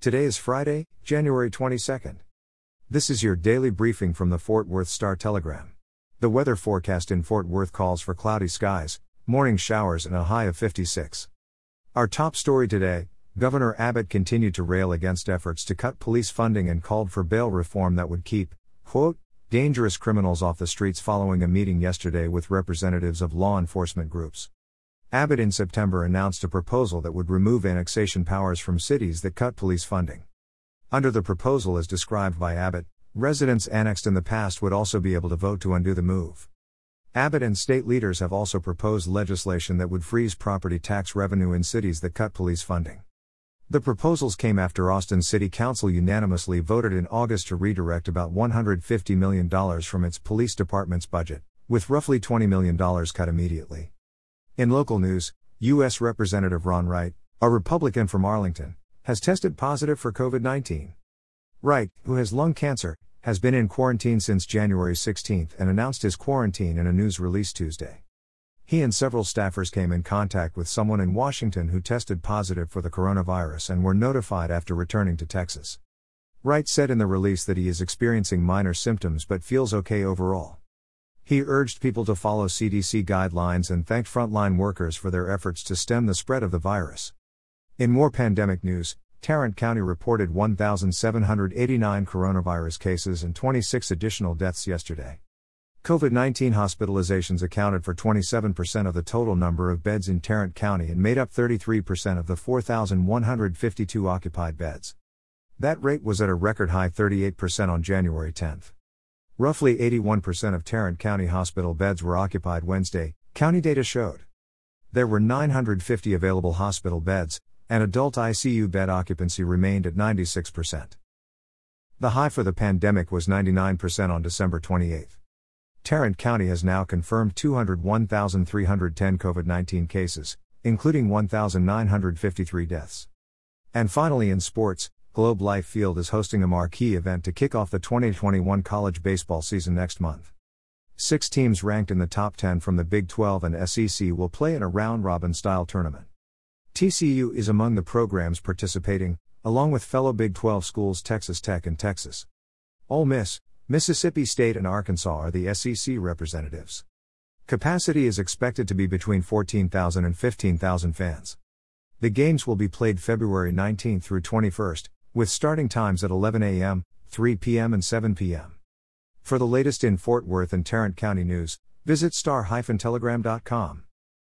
Today is Friday, January 22nd. This is your daily briefing from the Fort Worth Star Telegram. The weather forecast in Fort Worth calls for cloudy skies, morning showers, and a high of 56. Our top story today Governor Abbott continued to rail against efforts to cut police funding and called for bail reform that would keep, quote, dangerous criminals off the streets following a meeting yesterday with representatives of law enforcement groups. Abbott in September announced a proposal that would remove annexation powers from cities that cut police funding. Under the proposal as described by Abbott, residents annexed in the past would also be able to vote to undo the move. Abbott and state leaders have also proposed legislation that would freeze property tax revenue in cities that cut police funding. The proposals came after Austin City Council unanimously voted in August to redirect about $150 million from its police department's budget, with roughly $20 million cut immediately. In local news, U.S. Representative Ron Wright, a Republican from Arlington, has tested positive for COVID 19. Wright, who has lung cancer, has been in quarantine since January 16 and announced his quarantine in a news release Tuesday. He and several staffers came in contact with someone in Washington who tested positive for the coronavirus and were notified after returning to Texas. Wright said in the release that he is experiencing minor symptoms but feels okay overall. He urged people to follow CDC guidelines and thanked frontline workers for their efforts to stem the spread of the virus. In more pandemic news, Tarrant County reported 1,789 coronavirus cases and 26 additional deaths yesterday. COVID 19 hospitalizations accounted for 27% of the total number of beds in Tarrant County and made up 33% of the 4,152 occupied beds. That rate was at a record high 38% on January 10. Roughly 81% of Tarrant County hospital beds were occupied Wednesday, county data showed. There were 950 available hospital beds, and adult ICU bed occupancy remained at 96%. The high for the pandemic was 99% on December 28. Tarrant County has now confirmed 201,310 COVID 19 cases, including 1,953 deaths. And finally, in sports, Globe Life Field is hosting a marquee event to kick off the 2021 college baseball season next month. Six teams ranked in the top 10 from the Big 12 and SEC will play in a round robin style tournament. TCU is among the programs participating, along with fellow Big 12 schools Texas Tech and Texas. Ole Miss, Mississippi State, and Arkansas are the SEC representatives. Capacity is expected to be between 14,000 and 15,000 fans. The games will be played February 19 through 21st, with starting times at 11 a.m., 3 p.m., and 7 p.m. For the latest in Fort Worth and Tarrant County news, visit star-telegram.com.